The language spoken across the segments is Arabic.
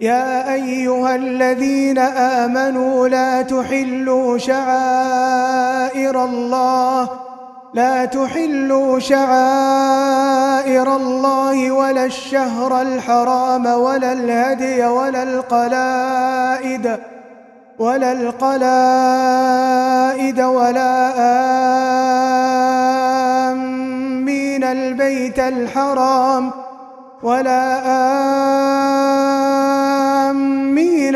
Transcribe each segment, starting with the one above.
يا أيها الذين آمنوا لا تحلوا شعائر الله لا تحلوا شعائر الله ولا الشهر الحرام ولا الهدي ولا القلائد ولا القلائد ولا آمين البيت الحرام ولا آمين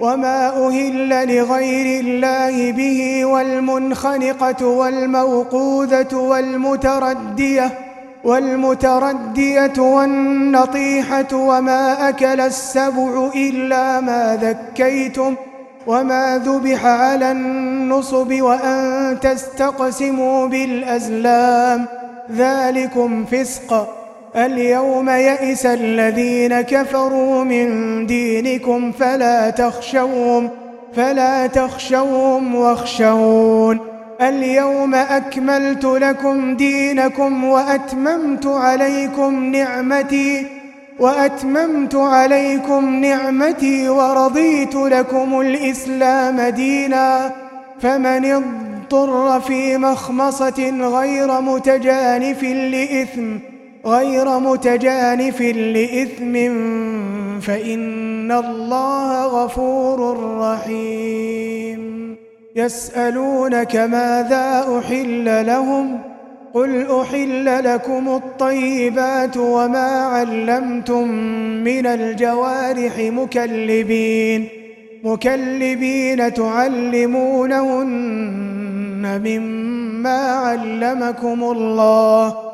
وما أهل لغير الله به والمنخنقة والموقوذة والمتردية والمتردية والنطيحة وما أكل السبع إلا ما ذكيتم وما ذبح على النصب وأن تستقسموا بالأزلام ذلكم فسق اليوم يئس الذين كفروا من دينكم فلا تخشوهم فلا تخشوهم واخشون. اليوم أكملت لكم دينكم وأتممت عليكم نعمتي وأتممت عليكم نعمتي ورضيت لكم الإسلام دينا. فمن اضطر في مخمصة غير متجانف لإثم غير متجانف لإثم فإن الله غفور رحيم يسألونك ماذا أحل لهم ؟ قل أحل لكم الطيبات وما علمتم من الجوارح مكلبين مكلبين تعلمونهن مما علمكم الله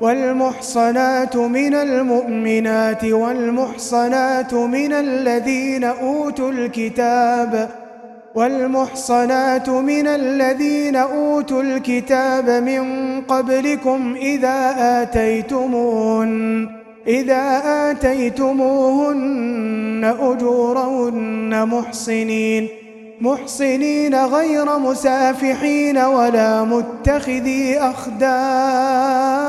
والمحصنات من المؤمنات والمحصنات من الذين أوتوا الكتاب والمحصنات من الذين أوتوا الكتاب من قبلكم إذا آتيتموهن إذا آتيتموهن أجورهن محصنين. محصنين غير مسافحين ولا متخذي أخدان.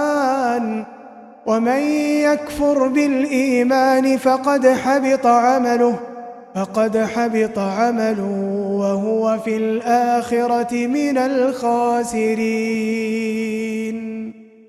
ومن يكفر بالإيمان فقد حبط عمله فقد حبط عمله وهو في الآخرة من الخاسرين.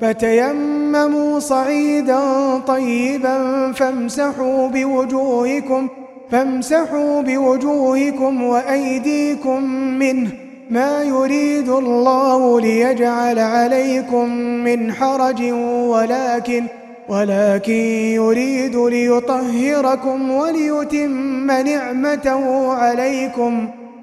فتيمموا صعيدا طيبا فامسحوا بوجوهكم فامسحوا بوجوهكم وأيديكم منه. ما يريد الله ليجعل عليكم من حرج ولكن ولكن يريد ليطهركم وليتم نعمته عليكم.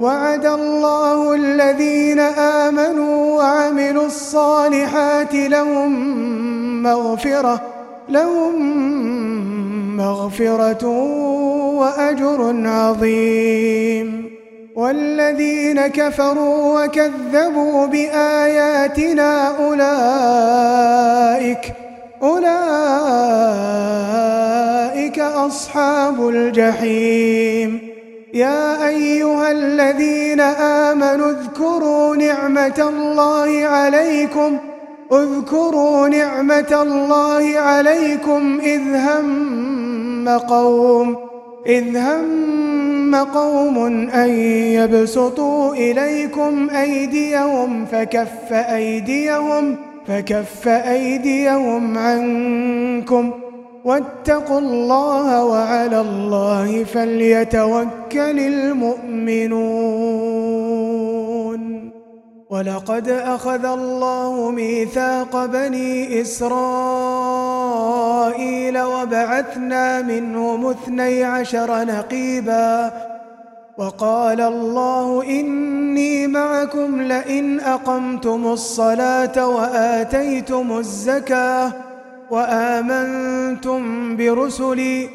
وعد الله الذين آمنوا وعملوا الصالحات لهم مغفرة لهم مغفرة وأجر عظيم. والذين كفروا وكذبوا بآياتنا أولئك أولئك أصحاب الجحيم. يا أيها الذين آمنوا اذكروا نعمة الله عليكم اذكروا نعمة الله عليكم إذ هم قوم إذ هم قوم أن يبسطوا إليكم أيديهم فكف أيديهم فكف أيديهم عنكم واتقوا الله وعلى الله فليتوكل المؤمنون. ولقد أخذ الله ميثاق بني إسرائيل وبعثنا منهم اثني عشر نقيباً. وقال الله إني معكم لئن أقمتم الصلاة وآتيتم الزكاة وآمنتم برسلي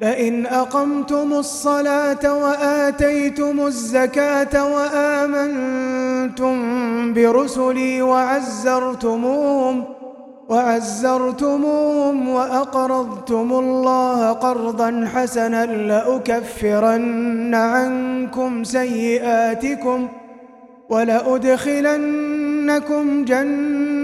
لئن أقمتم الصلاة وآتيتم الزكاة وآمنتم برسلي وعزرتموهم وعزرتموهم وأقرضتم الله قرضا حسنا لأكفرن عنكم سيئاتكم ولأدخلنكم جنات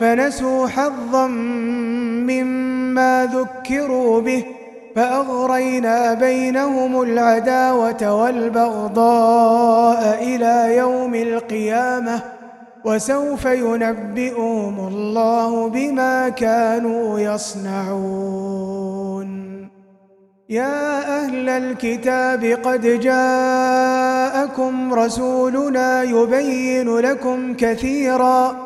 فنسوا حظا مما ذكروا به فأغرينا بينهم العداوة والبغضاء إلى يوم القيامة وسوف ينبئهم الله بما كانوا يصنعون. يا أهل الكتاب قد جاءكم رسولنا يبين لكم كثيرا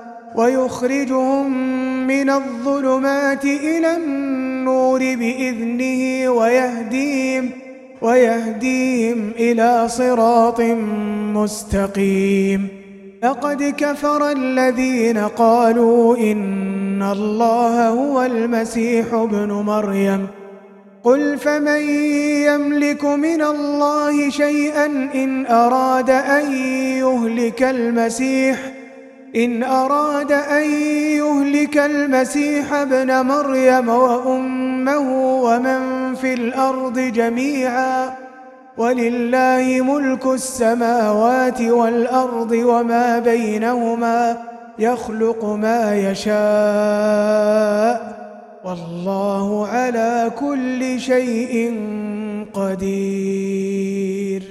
ويخرجهم من الظلمات إلى النور بإذنه ويهديهم ويهديهم إلى صراط مستقيم. لقد كفر الذين قالوا إن الله هو المسيح ابن مريم. قل فمن يملك من الله شيئا إن أراد أن يهلك المسيح إن أراد أن يهلك المسيح ابن مريم وأمه ومن في الأرض جميعا ولله ملك السماوات والأرض وما بينهما يخلق ما يشاء والله على كل شيء قدير.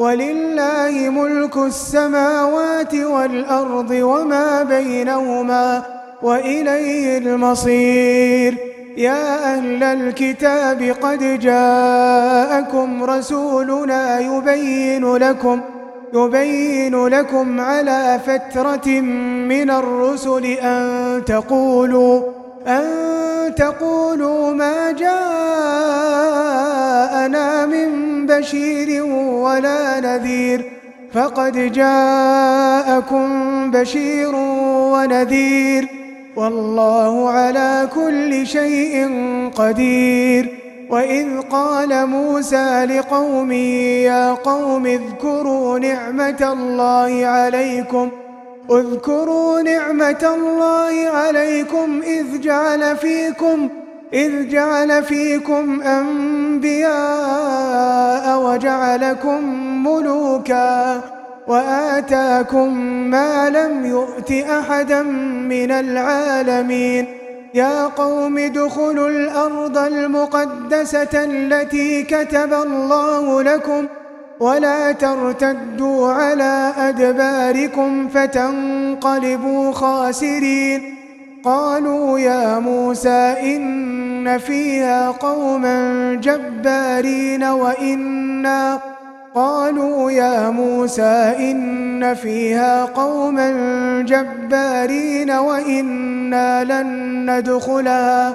ولله ملك السماوات والأرض وما بينهما وإليه المصير. يا أهل الكتاب قد جاءكم رسولنا يبين لكم يبين لكم على فترة من الرسل أن تقولوا أن تقولوا ما جاءنا من بشير ولا نذير فقد جاءكم بشير ونذير والله على كل شيء قدير وإذ قال موسى لقومه يا قوم اذكروا نعمة الله عليكم اذكروا نعمة الله عليكم إذ جعل فيكم إذ جعل فيكم أنبياء وجعلكم ملوكا وآتاكم ما لم يؤت أحدا من العالمين. يا قوم ادخلوا الأرض المقدسة التي كتب الله لكم ۖ ولا ترتدوا على أدباركم فتنقلبوا خاسرين. قالوا يا موسى إن فيها قوما جبارين وإنا. قالوا يا موسى إن فيها قوما جبارين وإنا لن ندخلها.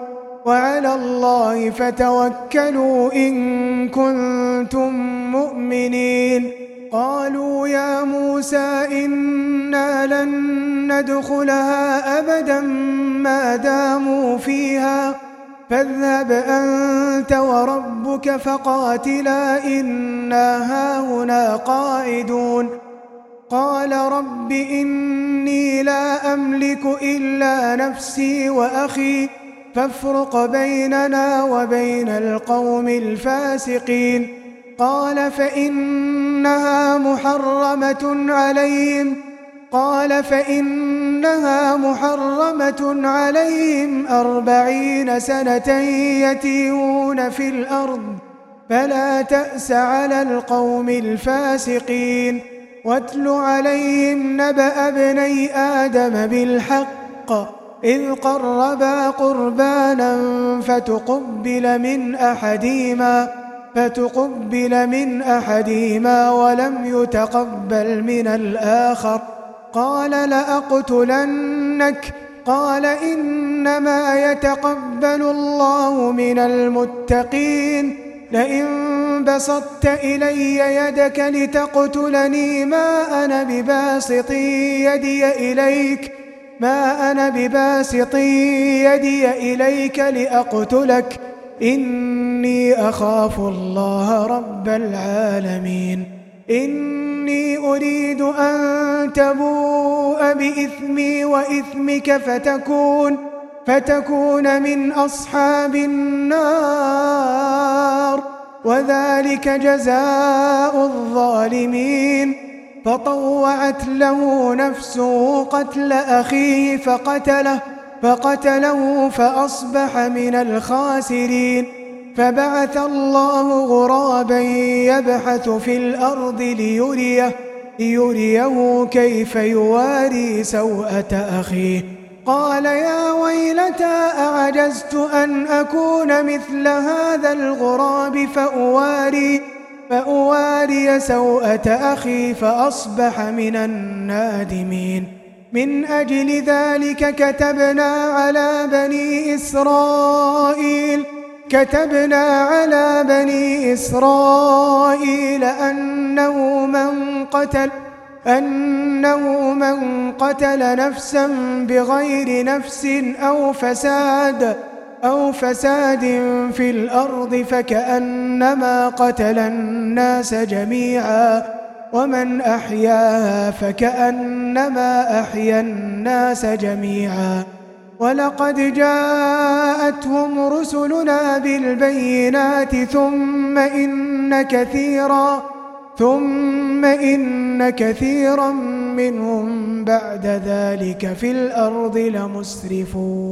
وعلى الله فتوكلوا إن كنتم مؤمنين. قالوا يا موسى إنا لن ندخلها أبدا ما داموا فيها. فاذهب أنت وربك فقاتلا إنا هاهنا قاعدون. قال رب إني لا أملك إلا نفسي وأخي فافرق بيننا وبين القوم الفاسقين. قال فإنها محرمة عليهم. قال فإنها محرمة عليهم أربعين سنة يتيهون في الأرض. فلا تأس على القوم الفاسقين. واتل عليهم نبأ ابني آدم بالحق. إذ قربا قربانا فتقبل من أحدهما فتقبل من أحدهما ولم يتقبل من الآخر. قال لأقتلنك قال إنما يتقبل الله من المتقين. لئن بسطت إلي يدك لتقتلني ما أنا بباسط يدي إليك. ما أنا بباسط يدي إليك لأقتلك. إني أخاف الله رب العالمين. إني أريد أن تبوء بإثمي وإثمك فتكون فتكون من أصحاب النار. وذلك جزاء الظالمين. فطوعت له نفسه قتل أخيه فقتله فقتله فأصبح من الخاسرين. فبعث الله غرابا يبحث في الأرض ليريه, ليريه كيف يواري سوءة أخيه. قال يا ويلتى أعجزت أن أكون مثل هذا الغراب فأواري؟ فأواري سوءة أخي فأصبح من النادمين. من أجل ذلك كتبنا على بني إسرائيل كتبنا على بني إسرائيل أنه من قتل أنه من قتل نفسا بغير نفس أو فساد. أو فساد في الأرض فكأنما قتل الناس جميعاً ومن أحياها فكأنما أحيا الناس جميعا ولقد جاءتهم رسلنا بالبينات ثم إن كثيرا ثم إن كثيرا منهم بعد ذلك في الأرض لمسرفون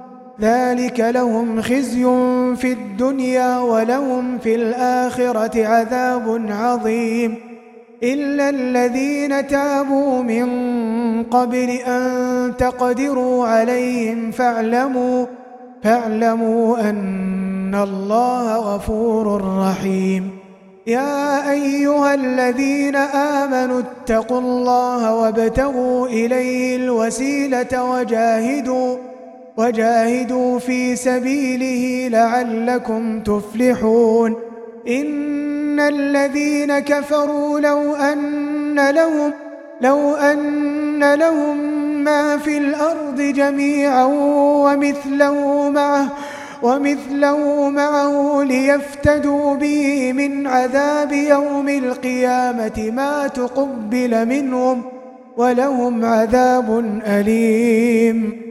ذلك لهم خزي في الدنيا ولهم في الآخرة عذاب عظيم. إلا الذين تابوا من قبل أن تقدروا عليهم فاعلموا فاعلموا أن الله غفور رحيم. يا أيها الذين آمنوا اتقوا الله وابتغوا إليه الوسيلة وجاهدوا وجاهدوا في سبيله لعلكم تفلحون. إن الذين كفروا لو أن لهم لو أن لهم ما في الأرض جميعا ومثله معه ومثله معه ليفتدوا به من عذاب يوم القيامة ما تقبل منهم ولهم عذاب أليم.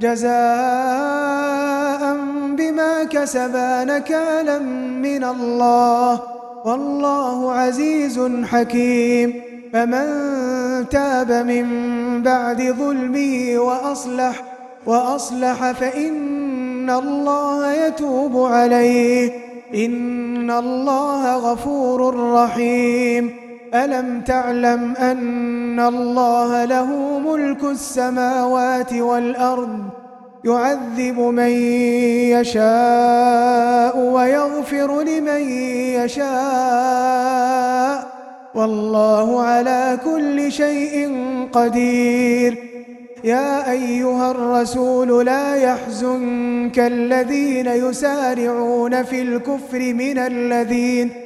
جزاء بما كسبا نكالا من الله. والله عزيز حكيم. فمن تاب من بعد ظلمه وأصلح وأصلح فإن الله يتوب عليه. إن الله غفور رحيم. ألم تعلم أن الله له ملك السماوات والأرض يعذب من يشاء ويغفر لمن يشاء والله على كل شيء قدير يا أيها الرسول لا يحزنك الذين يسارعون في الكفر من الذين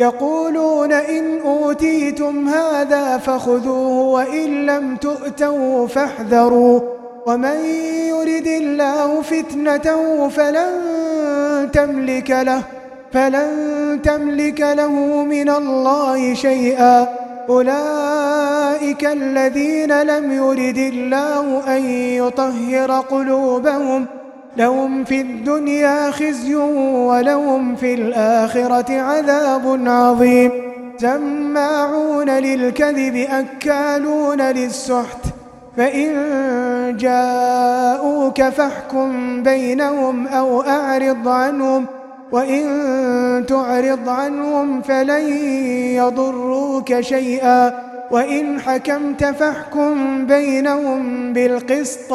يقولون إن أوتيتم هذا فخذوه وإن لم تؤتوا فاحذروا ومن يرد الله فتنته فلن تملك له فلن تملك له من الله شيئا أولئك الذين لم يرد الله أن يطهر قلوبهم لهم في الدنيا خزي ولهم في الآخرة عذاب عظيم. سماعون للكذب أكالون للسحت. فإن جاءوك فاحكم بينهم أو أعرض عنهم. وإن تعرض عنهم فلن يضروك شيئا. وإن حكمت فاحكم بينهم بالقسط.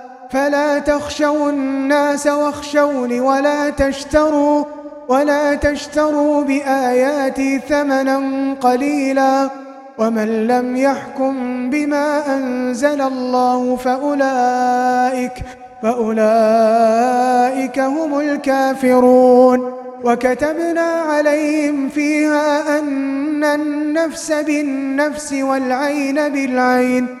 فلا تخشوا الناس واخشوني ولا تشتروا ولا تشتروا بآياتي ثمنا قليلا ومن لم يحكم بما أنزل الله فأولئك فأولئك هم الكافرون وكتبنا عليهم فيها أن النفس بالنفس والعين بالعين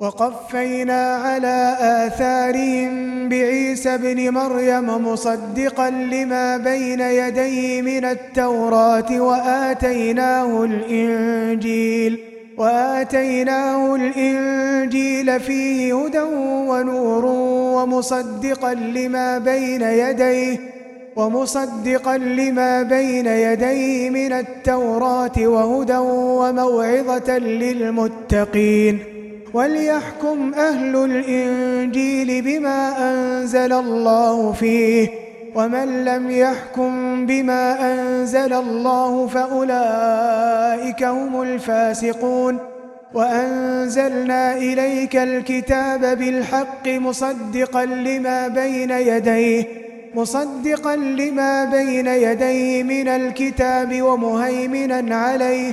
وقفينا على آثارهم بعيسى بن مريم مصدقا لما بين يديه من التوراة وآتيناه الإنجيل وآتيناه الإنجيل فيه هدى ونور ومصدقا لما بين يديه ومصدقا لما بين يديه من التوراة وهدى وموعظة للمتقين وليحكم أهل الإنجيل بما أنزل الله فيه ومن لم يحكم بما أنزل الله فأولئك هم الفاسقون. وأنزلنا إليك الكتاب بالحق مصدقا لما بين يديه مصدقا لما بين يديه من الكتاب ومهيمنا عليه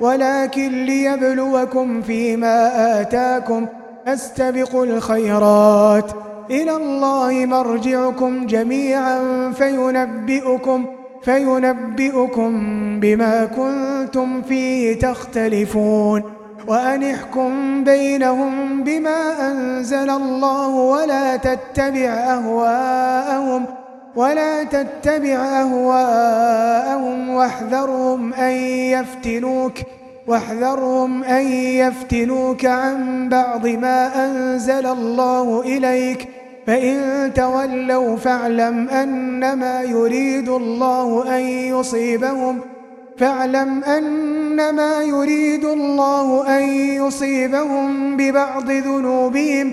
ولكن ليبلوكم فيما آتاكم فاستبقوا الخيرات. إلى الله مرجعكم جميعا فينبئكم فينبئكم بما كنتم فيه تختلفون. وأن احكم بينهم بما أنزل الله ولا تتبع أهواءهم ولا تتبع أهواءهم واحذرهم أن يفتنوك واحذرهم أن يفتنوك عن بعض ما أنزل الله إليك فإن تولوا فاعلم أنما يريد الله أن يصيبهم فاعلم أنما يريد الله أن يصيبهم ببعض ذنوبهم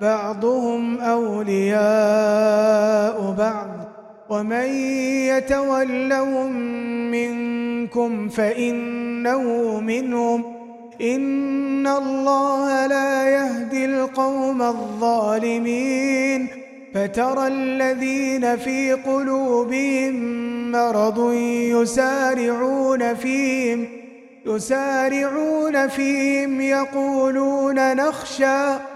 بعضهم أولياء بعض ومن يتولهم منكم فإنه منهم. إن الله لا يهدي القوم الظالمين. فترى الذين في قلوبهم مرض يسارعون فيهم يسارعون فيهم يقولون نخشى.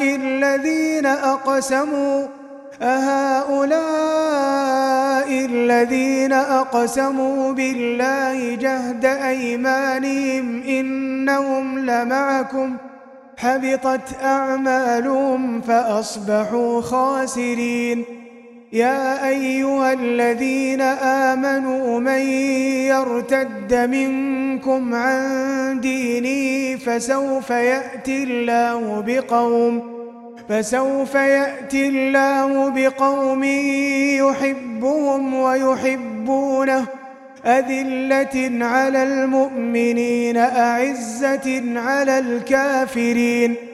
الذين أقسموا أهؤلاء الذين أقسموا بالله جهد أيمانهم إنهم لمعكم ۖ حبطت أعمالهم فأصبحوا خاسرين. يا أيها الذين آمنوا من يرتد منكم عن دينه فسوف يأتي الله بقوم فسوف يأتي الله بقوم يحبهم ويحبونه أذلة على المؤمنين أعزة على الكافرين.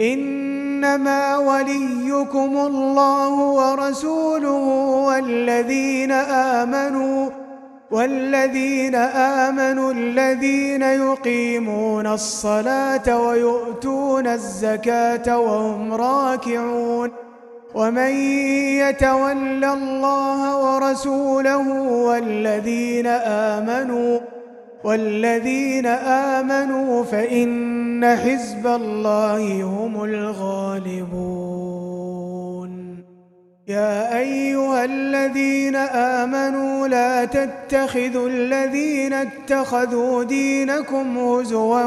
إنما وليكم الله ورسوله والذين آمنوا والذين آمنوا الذين يقيمون الصلاة ويؤتون الزكاة وهم راكعون ومن يتول الله ورسوله والذين آمنوا والذين آمنوا فإن حزب الله هم الغالبون. يا أيها الذين آمنوا لا تتخذوا الذين اتخذوا دينكم هزوا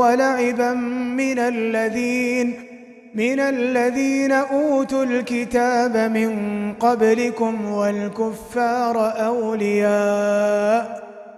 ولعبا من الذين من الذين أوتوا الكتاب من قبلكم والكفار أولياء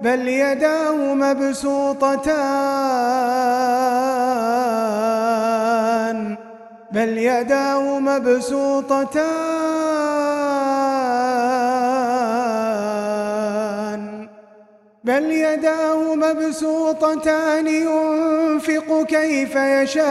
بل يداه مبسوطتان بل يداه مبسوطتان بل يداه مبسوطتان ينفق كيف يشاء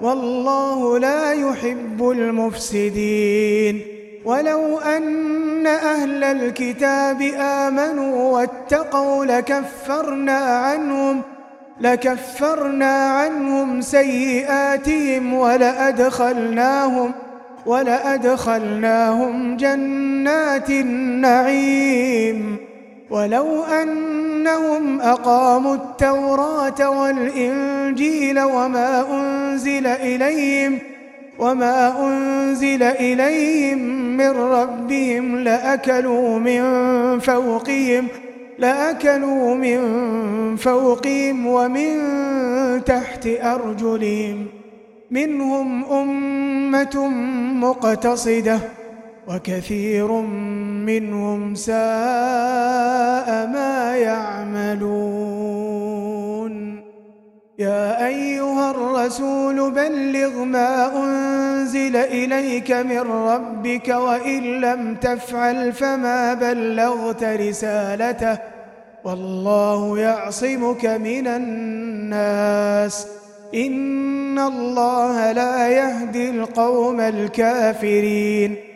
والله لا يحب المفسدين. ولو أن أهل الكتاب آمنوا واتقوا لكفرنا عنهم لكفرنا عنهم سيئاتهم ولأدخلناهم ولأدخلناهم جنات النعيم. ولو أنهم أقاموا التوراة والإنجيل وما أنزل إليهم وما أنزل إليهم من ربهم لأكلوا من فوقهم لأكلوا من فوقهم ومن تحت أرجلهم. منهم أمة مقتصدة وكثير منهم ساء ما يعملون. يا أيها الرسول بلغ ما أنزل إليك من ربك وإن لم تفعل فما بلغت رسالته. والله يعصمك من الناس. إن الله لا يهدي القوم الكافرين.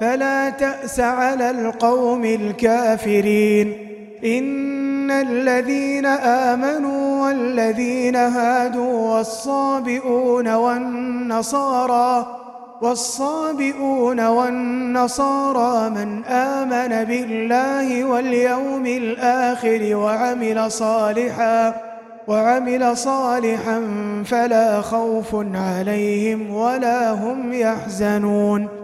فلا تأس على القوم الكافرين. إن الذين آمنوا والذين هادوا والصابئون والنصارى والصابئون والنصارى من آمن بالله واليوم الآخر وعمل صالحا وعمل صالحا فلا خوف عليهم ولا هم يحزنون.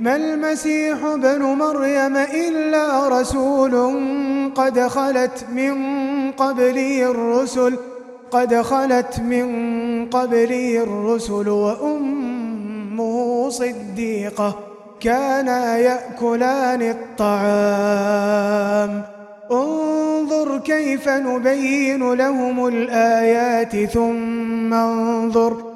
ما المسيح ابن مريم إلا رسول قد خلت من قبله الرسل قد خلت من قبله الرسل وأمه صديقة كانا يأكلان الطعام. انظر كيف نبين لهم الآيات ثم انظر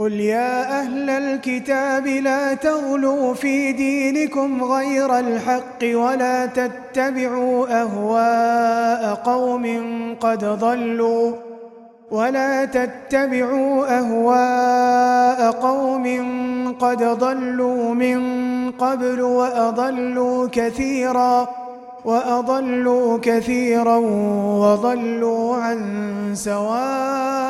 قل يا أهل الكتاب لا تغلوا في دينكم غير الحق ولا تتبعوا أهواء قوم قد ضلوا ولا تتبعوا أهواء قوم قد ضلوا من قبل وأضلوا كثيرا وأضلوا كثيرا وضلوا عن سواء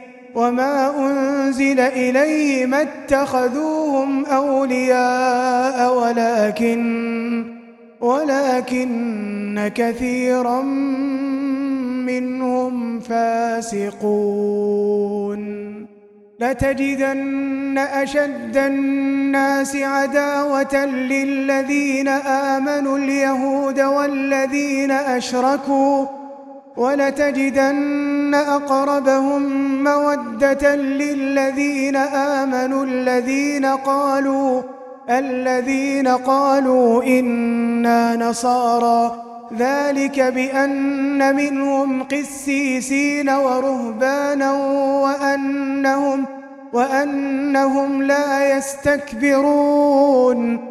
وما أنزل إليه ما اتخذوهم أولياء ولكن ولكن كثيرا منهم فاسقون لتجدن أشد الناس عداوة للذين آمنوا اليهود والذين أشركوا ولتجدن أقربهم مودة للذين آمنوا الذين قالوا الذين قالوا إنا نصارى. ذلك بأن منهم قسيسين ورهبانا وأنهم, وأنهم لا يستكبرون.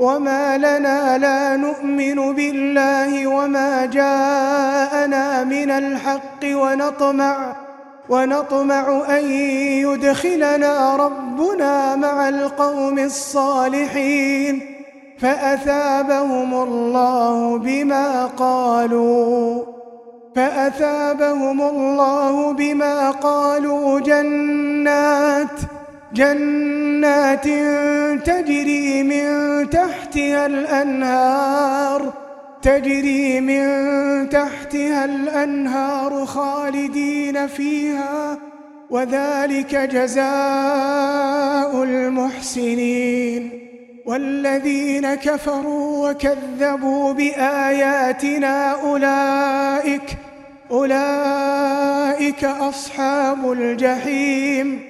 وما لنا لا نؤمن بالله وما جاءنا من الحق ونطمع ونطمع أن يدخلنا ربنا مع القوم الصالحين فأثابهم الله بما قالوا فأثابهم الله بما قالوا جنات جنات تجري من تحتها الأنهار تجري من تحتها الأنهار خالدين فيها وذلك جزاء المحسنين. والذين كفروا وكذبوا بآياتنا أولئك أولئك أصحاب الجحيم.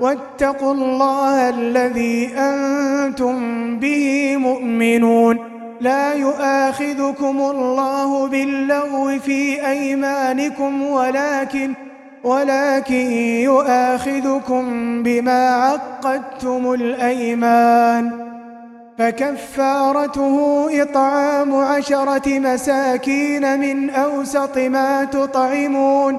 واتقوا الله الذي أنتم به مؤمنون. لا يؤاخذكم الله باللغو في أيمانكم ولكن ولكن يؤاخذكم بما عقدتم الأيمان. فكفارته إطعام عشرة مساكين من أوسط ما تطعمون.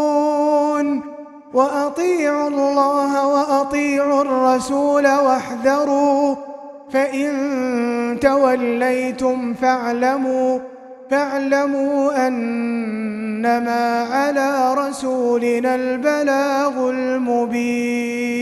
وأطيعوا الله وأطيعوا الرسول واحذروا فإن توليتم فاعلموا فاعلموا أنما على رسولنا البلاغ المبين.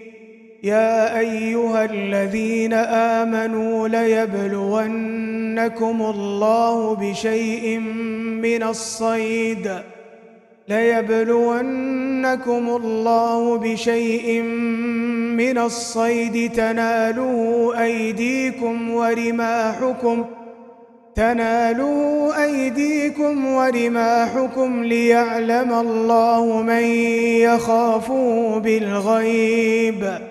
يا أيها الذين آمنوا ليبلونكم الله بشيء من الصيد. ليبلونكم الله بشيء من الصيد. تناله أيديكم ورماحكم تناله أيديكم ورماحكم ليعلم الله من يخافه بالغيب.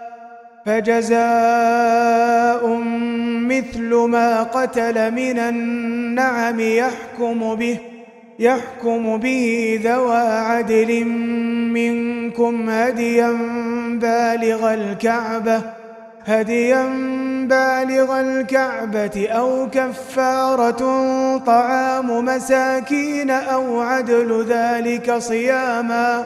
فجزاء مثل ما قتل من النعم يحكم به يحكم به ذوى عدل منكم هديا بالغ الكعبة هديا بالغ الكعبة أو كفارة طعام مساكين أو عدل ذلك صياما.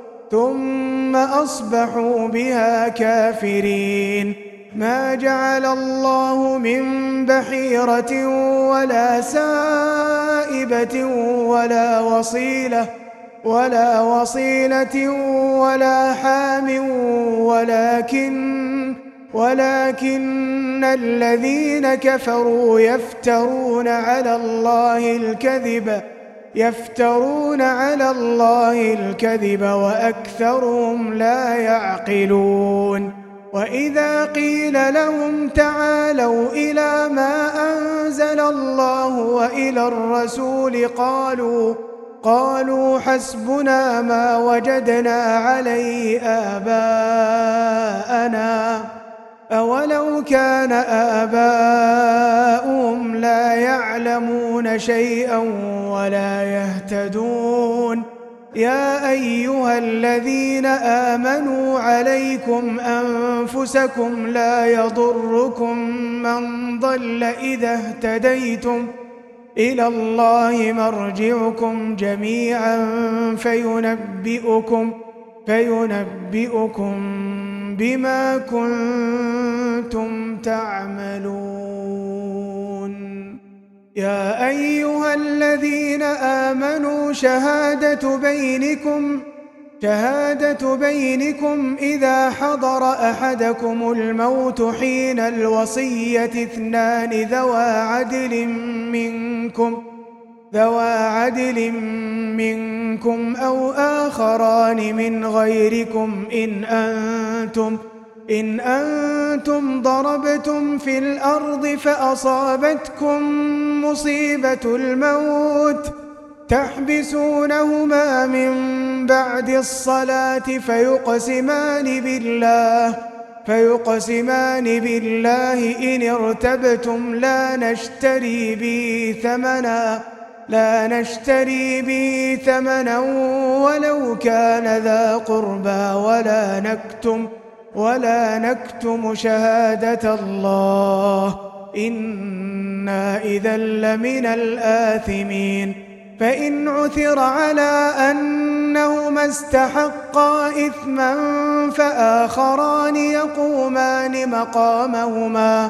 ثم أصبحوا بها كافرين. ما جعل الله من بحيرة ولا سائبة ولا وصيلة ولا وصيلة ولا حام ولكن ولكن الذين كفروا يفترون على الله الكذب. يفترون على الله الكذب وأكثرهم لا يعقلون وإذا قيل لهم تعالوا إلى ما أنزل الله وإلى الرسول قالوا قالوا حسبنا ما وجدنا عليه آباءنا أولو كان آباؤهم لا يعلمون شيئا ولا يهتدون يا أيها الذين آمنوا عليكم أنفسكم لا يضركم من ضل إذا اهتديتم إلى الله مرجعكم جميعا فينبئكم فينبئكم بما كنتم تعملون. يا أيها الذين آمنوا شهادة بينكم شهادة بينكم إذا حضر أحدكم الموت حين الوصية اثنان ذوى عدل منكم. ذوى عدل منكم أو آخران من غيركم إن أنتم إن أنتم ضربتم في الأرض فأصابتكم مصيبة الموت تحبسونهما من بعد الصلاة فيقسمان بالله فيقسمان بالله إن ارتبتم لا نشتري به ثمناً لا نشتري به ثمنا ولو كان ذا قربى ولا نكتم ولا نكتم شهادة الله. إنا إذا لمن الآثمين. فإن عثر على أنهما استحقا إثما فآخران يقومان مقامهما.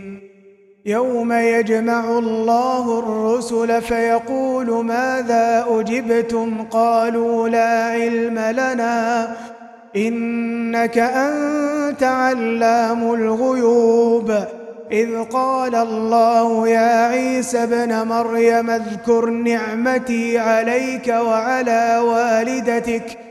يوم يجمع الله الرسل فيقول ماذا أجبتم؟ قالوا لا علم لنا. إنك أنت علام الغيوب. إذ قال الله يا عيسى ابن مريم اذكر نعمتي عليك وعلى والدتك.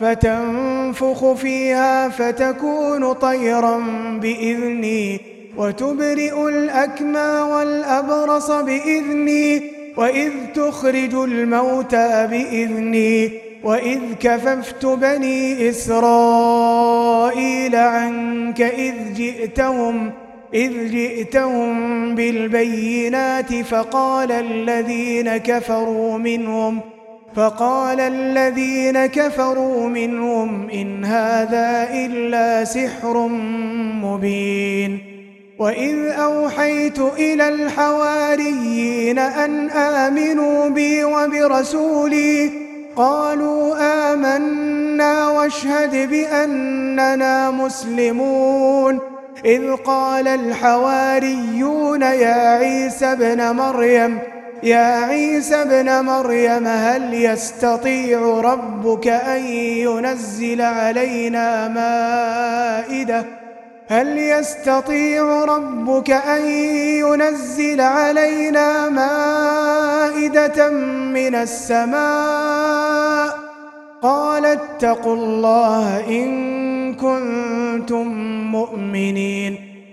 فتنفخ فيها فتكون طيرا بإذني وتبرئ الأكمى والأبرص بإذني وإذ تخرج الموتى بإذني وإذ كففت بني إسرائيل عنك إذ جئتهم إذ جئتهم بالبينات فقال الذين كفروا منهم فقال الذين كفروا منهم إن هذا إلا سحر مبين وإذ أوحيت إلى الحواريين أن آمنوا بي وبرسولي قالوا آمنا واشهد بأننا مسلمون إذ قال الحواريون يا عيسى ابن مريم يا عيسى ابن مريم هل يستطيع ربك أن ينزل علينا مائدة؟ هل يستطيع ربك أن ينزل علينا مائدة من السماء؟ قال اتقوا الله إن كنتم مؤمنين.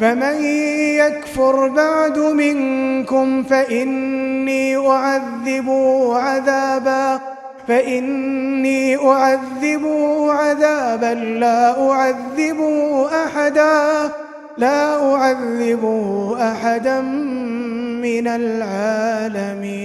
فمن يكفر بعد منكم فإني أعذبه عذابا فإني أعذبه عذابا لا أعذبه أحدا لا أعذبه أحدا من العالمين.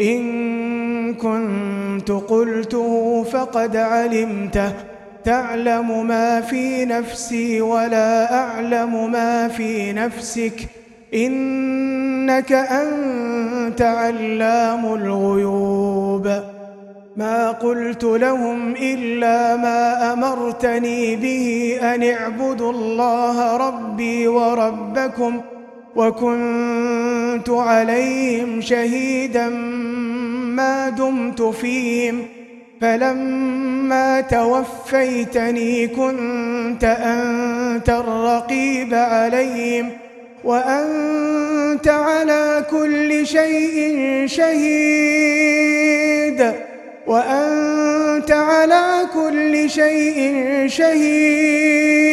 إن كنت قلته فقد علمته. تعلم ما في نفسي ولا أعلم ما في نفسك. إنك أنت علام الغيوب. ما قلت لهم إلا ما أمرتني به أن اعبدوا الله ربي وربكم. وكنت عليهم شهيدا ما دمت فيهم فلما توفيتني كنت أنت الرقيب عليهم وأنت على كل شيء شهيد وأنت على كل شيء شهيد.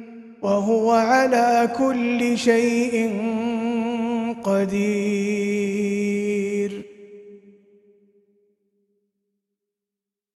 وهو على كل شيء قدير.